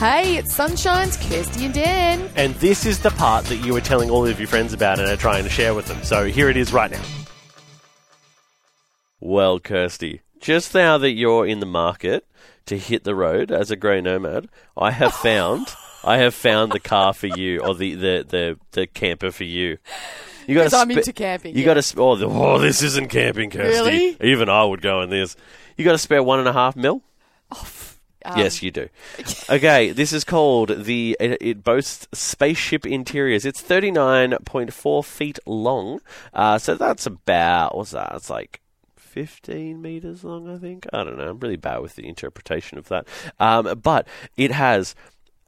Hey, it's Sunshine's Kirsty and Dan. And this is the part that you were telling all of your friends about and are trying to share with them. So here it is right now. Well, Kirsty, just now that you're in the market to hit the road as a grey nomad, I have found I have found the car for you or the the the, the camper for you. You got 'Cause I'm into camping, You yeah. got to. Sp- oh, the- oh, this isn't camping, Kirsty. Really? Even I would go in this. You got to spare one and a half mil. Oh, Um, Yes, you do. Okay, this is called the. It, it boasts spaceship interiors. It's thirty nine point four feet long. Uh, so that's about what's that? It's like. 15 meters long, I think. I don't know. I'm really bad with the interpretation of that. Um, but it has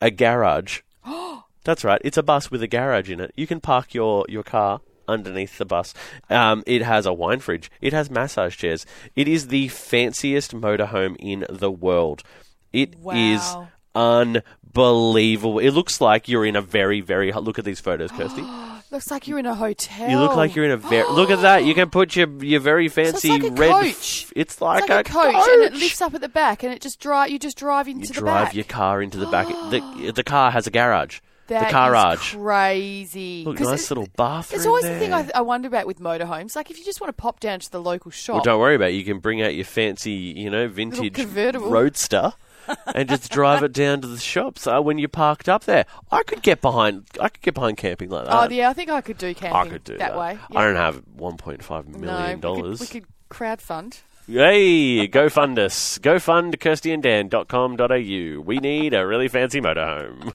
a garage. That's right. It's a bus with a garage in it. You can park your, your car underneath the bus. Um, it has a wine fridge. It has massage chairs. It is the fanciest motorhome in the world. It is Wow. unbelievable. It looks like you're in a very, very. Look at these photos, Kirsty. Looks like you're in a hotel. You look like you're in a very. look at that. You can put your your very fancy like a red. coach. f- it's It's like, like, a, coach, coach, and it lifts up at the back, and it just drive. You just drive into the back. You the drive back. your car into the back. the the car has a garage. That the is garage. crazy. Look, nice little bathroom. It's always there. the thing I, I wonder about with motorhomes. Like if you just want to pop down to the local shop, Well, don't worry about it. You can bring out your fancy, you know, vintage convertible. roadster and just drive it down to the shops So when you're parked up there, I could get behind. I could get behind camping like that. oh yeah, I think I could do camping I could do that, way. I don't have 1.5 million no, we could, dollars. we could crowdfund. Hey, go fund us. Go fund kirstyandan.com.au. We need a really fancy motorhome.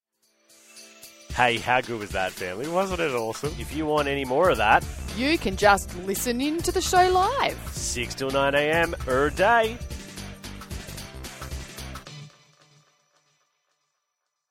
Hey, how good was that, family? Wasn't it awesome? If you want any more of that, You can just listen in to the show live. 6 till 9 a.m. er day.